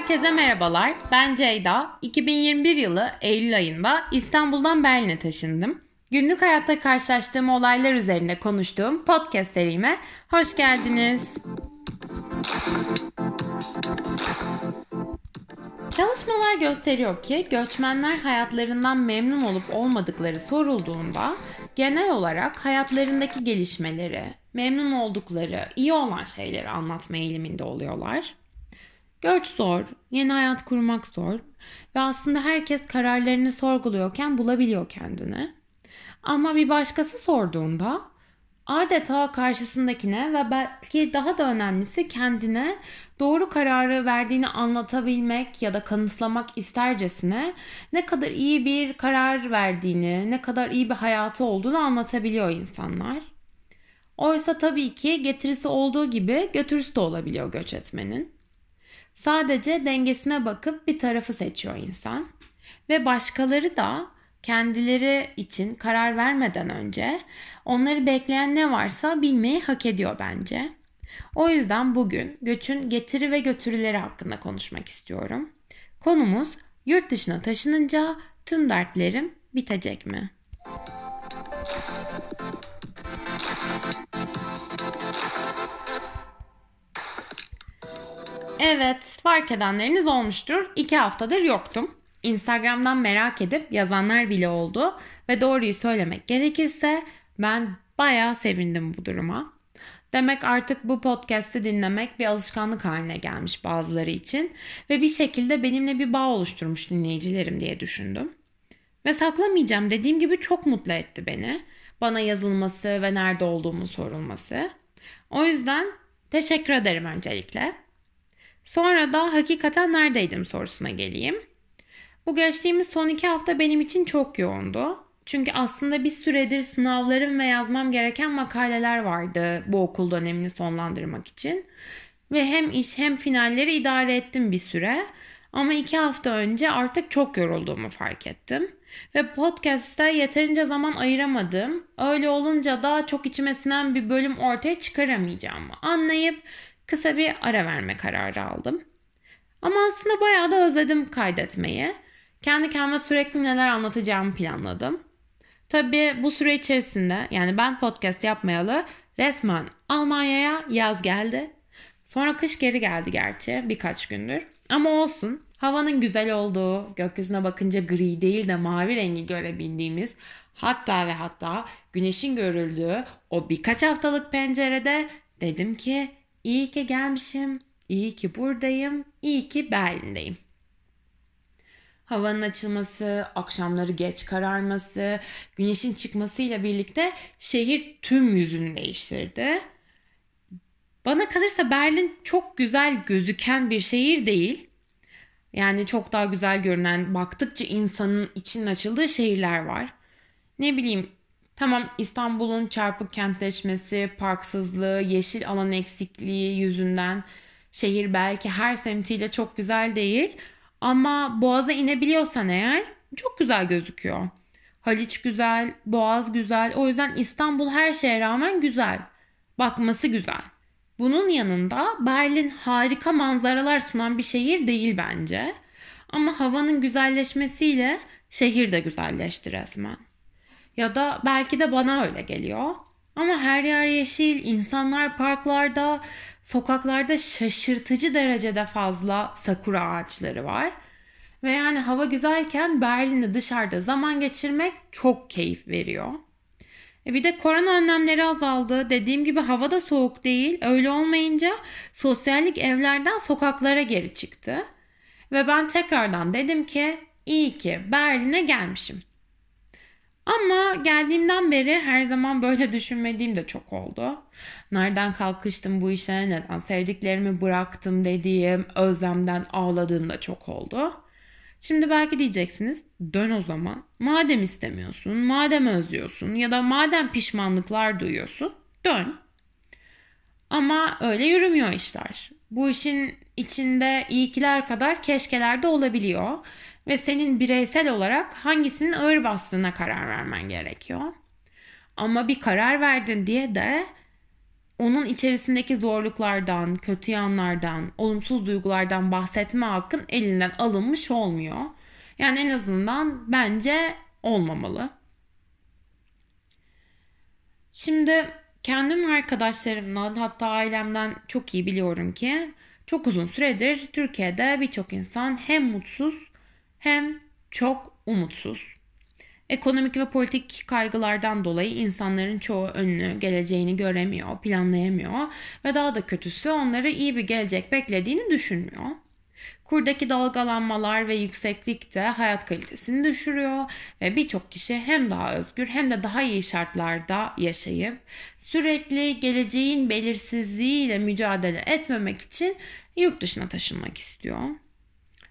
Herkese merhabalar. Ben Ceyda. 2021 yılı Eylül ayında İstanbul'dan Berlin'e taşındım. Günlük hayatta karşılaştığım olaylar üzerine konuştuğum podcast serime hoş geldiniz. Çalışmalar gösteriyor ki göçmenler hayatlarından memnun olup olmadıkları sorulduğunda genel olarak hayatlarındaki gelişmeleri, memnun oldukları, iyi olan şeyleri anlatma eğiliminde oluyorlar. Göç zor, yeni hayat kurmak zor ve aslında herkes kararlarını sorguluyorken bulabiliyor kendini. Ama bir başkası sorduğunda adeta karşısındakine ve belki daha da önemlisi kendine doğru kararı verdiğini anlatabilmek ya da kanıtlamak istercesine ne kadar iyi bir karar verdiğini, ne kadar iyi bir hayatı olduğunu anlatabiliyor insanlar. Oysa tabii ki getirisi olduğu gibi götürüsü de olabiliyor göç etmenin. Sadece dengesine bakıp bir tarafı seçiyor insan. Ve başkaları da kendileri için karar vermeden önce onları bekleyen ne varsa bilmeyi hak ediyor bence. O yüzden bugün göçün getiri ve götürüleri hakkında konuşmak istiyorum. Konumuz yurt dışına taşınınca tüm dertlerim bitecek mi? Evet, fark edenleriniz olmuştur. İki haftadır yoktum. Instagram'dan merak edip yazanlar bile oldu ve doğruyu söylemek gerekirse ben bayağı sevindim bu duruma. Demek artık bu podcast'i dinlemek bir alışkanlık haline gelmiş bazıları için ve bir şekilde benimle bir bağ oluşturmuş dinleyicilerim diye düşündüm. Ve saklamayacağım dediğim gibi çok mutlu etti beni. Bana yazılması ve nerede olduğumu sorulması. O yüzden teşekkür ederim öncelikle. Sonra da hakikaten neredeydim sorusuna geleyim. Bu geçtiğimiz son iki hafta benim için çok yoğundu. Çünkü aslında bir süredir sınavlarım ve yazmam gereken makaleler vardı bu okul dönemini sonlandırmak için. Ve hem iş hem finalleri idare ettim bir süre. Ama iki hafta önce artık çok yorulduğumu fark ettim. Ve podcast'ta yeterince zaman ayıramadım. Öyle olunca da çok içime sinen bir bölüm ortaya çıkaramayacağımı anlayıp kısa bir ara verme kararı aldım. Ama aslında bayağı da özledim kaydetmeyi. Kendi kendime sürekli neler anlatacağımı planladım. Tabii bu süre içerisinde yani ben podcast yapmayalı resmen Almanya'ya yaz geldi. Sonra kış geri geldi gerçi birkaç gündür. Ama olsun havanın güzel olduğu, gökyüzüne bakınca gri değil de mavi rengi görebildiğimiz hatta ve hatta güneşin görüldüğü o birkaç haftalık pencerede dedim ki iyi ki gelmişim, iyi ki buradayım, iyi ki Berlin'deyim. Havanın açılması, akşamları geç kararması, güneşin çıkmasıyla birlikte şehir tüm yüzünü değiştirdi. Bana kalırsa Berlin çok güzel gözüken bir şehir değil. Yani çok daha güzel görünen, baktıkça insanın içinin açıldığı şehirler var. Ne bileyim, tamam İstanbul'un çarpık kentleşmesi, parksızlığı, yeşil alan eksikliği yüzünden şehir belki her semtiyle çok güzel değil ama Boğaz'a inebiliyorsan eğer çok güzel gözüküyor. Haliç güzel, Boğaz güzel. O yüzden İstanbul her şeye rağmen güzel. Bakması güzel. Bunun yanında Berlin harika manzaralar sunan bir şehir değil bence. Ama havanın güzelleşmesiyle şehir de güzelleşti resmen. Ya da belki de bana öyle geliyor. Ama her yer yeşil, insanlar parklarda, sokaklarda şaşırtıcı derecede fazla sakura ağaçları var. Ve yani hava güzelken Berlin'de dışarıda zaman geçirmek çok keyif veriyor. E bir de korona önlemleri azaldı. Dediğim gibi hava da soğuk değil. Öyle olmayınca sosyallik evlerden sokaklara geri çıktı. Ve ben tekrardan dedim ki iyi ki Berlin'e gelmişim. Ama geldiğimden beri her zaman böyle düşünmediğim de çok oldu. Nereden kalkıştım bu işe, neden sevdiklerimi bıraktım dediğim, özlemden ağladığım da çok oldu. Şimdi belki diyeceksiniz dön o zaman. Madem istemiyorsun, madem özlüyorsun ya da madem pişmanlıklar duyuyorsun dön. Ama öyle yürümüyor işler. Bu işin içinde iyikiler kadar keşkeler de olabiliyor ve senin bireysel olarak hangisinin ağır bastığına karar vermen gerekiyor. Ama bir karar verdin diye de onun içerisindeki zorluklardan, kötü yanlardan, olumsuz duygulardan bahsetme hakkın elinden alınmış olmuyor. Yani en azından bence olmamalı. Şimdi kendim arkadaşlarımdan hatta ailemden çok iyi biliyorum ki çok uzun süredir Türkiye'de birçok insan hem mutsuz hem çok umutsuz. Ekonomik ve politik kaygılardan dolayı insanların çoğu önünü, geleceğini göremiyor, planlayamıyor ve daha da kötüsü onları iyi bir gelecek beklediğini düşünmüyor. Kurdaki dalgalanmalar ve yükseklik de hayat kalitesini düşürüyor ve birçok kişi hem daha özgür hem de daha iyi şartlarda yaşayıp sürekli geleceğin belirsizliğiyle mücadele etmemek için yurt dışına taşınmak istiyor.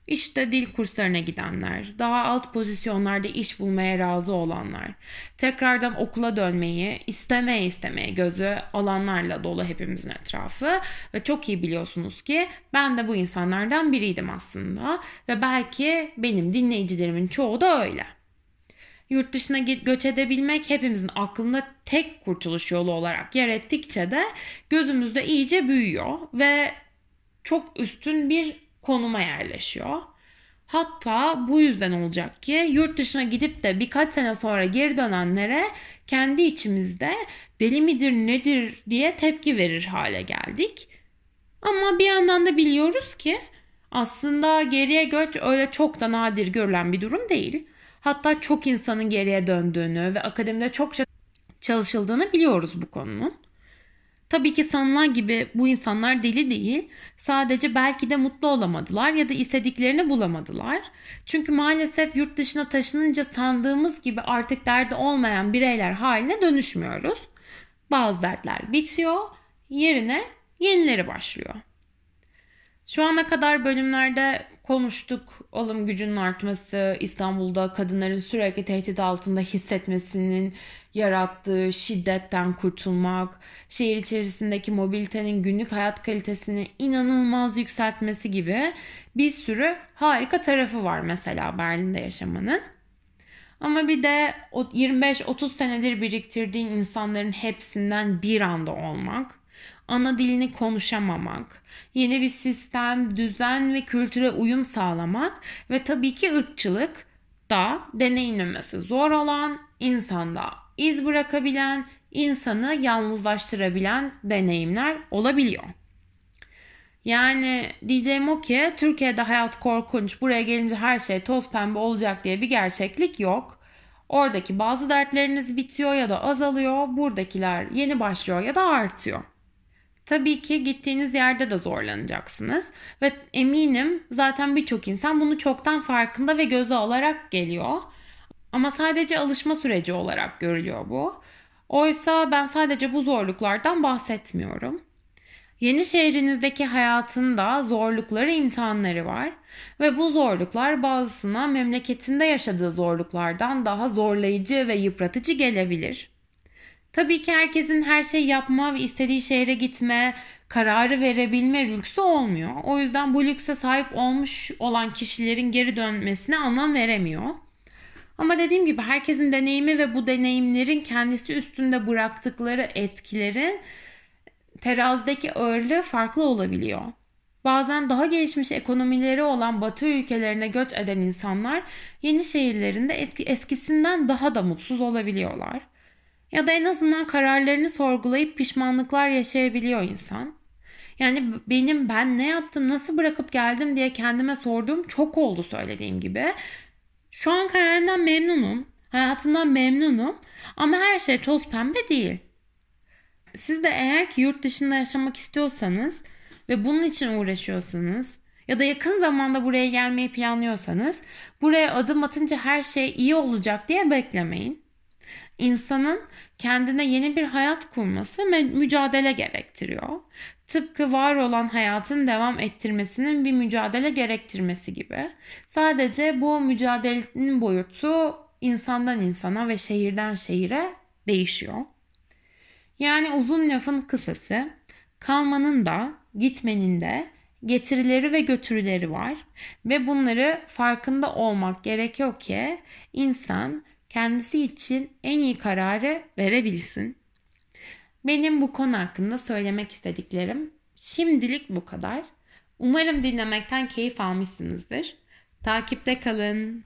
İşte dil kurslarına gidenler, daha alt pozisyonlarda iş bulmaya razı olanlar, tekrardan okula dönmeyi istemeye istemeye gözü alanlarla dolu hepimizin etrafı ve çok iyi biliyorsunuz ki ben de bu insanlardan biriydim aslında ve belki benim dinleyicilerimin çoğu da öyle. Yurt dışına göç edebilmek hepimizin aklında tek kurtuluş yolu olarak yer ettikçe de gözümüzde iyice büyüyor ve çok üstün bir konuma yerleşiyor. Hatta bu yüzden olacak ki yurt dışına gidip de birkaç sene sonra geri dönenlere kendi içimizde deli midir nedir diye tepki verir hale geldik. Ama bir yandan da biliyoruz ki aslında geriye göç öyle çok da nadir görülen bir durum değil. Hatta çok insanın geriye döndüğünü ve akademide çokça çalışıldığını biliyoruz bu konunun. Tabii ki sanılan gibi bu insanlar deli değil. Sadece belki de mutlu olamadılar ya da istediklerini bulamadılar. Çünkü maalesef yurt dışına taşınınca sandığımız gibi artık derdi olmayan bireyler haline dönüşmüyoruz. Bazı dertler bitiyor, yerine yenileri başlıyor. Şu ana kadar bölümlerde konuştuk alım gücünün artması, İstanbul'da kadınların sürekli tehdit altında hissetmesinin yarattığı şiddetten kurtulmak, şehir içerisindeki mobilitenin günlük hayat kalitesini inanılmaz yükseltmesi gibi bir sürü harika tarafı var mesela Berlin'de yaşamanın. Ama bir de o 25-30 senedir biriktirdiğin insanların hepsinden bir anda olmak ana dilini konuşamamak, yeni bir sistem, düzen ve kültüre uyum sağlamak ve tabii ki ırkçılık da deneyimlemesi zor olan, insanda iz bırakabilen, insanı yalnızlaştırabilen deneyimler olabiliyor. Yani diyeceğim o ki Türkiye'de hayat korkunç, buraya gelince her şey toz pembe olacak diye bir gerçeklik yok. Oradaki bazı dertleriniz bitiyor ya da azalıyor, buradakiler yeni başlıyor ya da artıyor. Tabii ki gittiğiniz yerde de zorlanacaksınız ve eminim zaten birçok insan bunu çoktan farkında ve göze alarak geliyor. Ama sadece alışma süreci olarak görülüyor bu. Oysa ben sadece bu zorluklardan bahsetmiyorum. Yeni şehrinizdeki hayatın da zorlukları, imtihanları var ve bu zorluklar bazısına memleketinde yaşadığı zorluklardan daha zorlayıcı ve yıpratıcı gelebilir. Tabii ki herkesin her şey yapma ve istediği şehre gitme, kararı verebilme lüksü olmuyor. O yüzden bu lükse sahip olmuş olan kişilerin geri dönmesine anlam veremiyor. Ama dediğim gibi herkesin deneyimi ve bu deneyimlerin kendisi üstünde bıraktıkları etkilerin terazideki ağırlığı farklı olabiliyor. Bazen daha gelişmiş ekonomileri olan batı ülkelerine göç eden insanlar yeni şehirlerinde etki, eskisinden daha da mutsuz olabiliyorlar. Ya da en azından kararlarını sorgulayıp pişmanlıklar yaşayabiliyor insan. Yani benim ben ne yaptım, nasıl bırakıp geldim diye kendime sorduğum çok oldu söylediğim gibi. Şu an kararımdan memnunum, hayatımdan memnunum. Ama her şey toz pembe değil. Siz de eğer ki yurt dışında yaşamak istiyorsanız ve bunun için uğraşıyorsanız ya da yakın zamanda buraya gelmeyi planlıyorsanız buraya adım atınca her şey iyi olacak diye beklemeyin insanın kendine yeni bir hayat kurması mücadele gerektiriyor. Tıpkı var olan hayatın devam ettirmesinin bir mücadele gerektirmesi gibi. Sadece bu mücadelenin boyutu insandan insana ve şehirden şehire değişiyor. Yani uzun lafın kısası kalmanın da gitmenin de getirileri ve götürüleri var ve bunları farkında olmak gerekiyor ki insan kendisi için en iyi kararı verebilsin. Benim bu konu hakkında söylemek istediklerim şimdilik bu kadar. Umarım dinlemekten keyif almışsınızdır. Takipte kalın.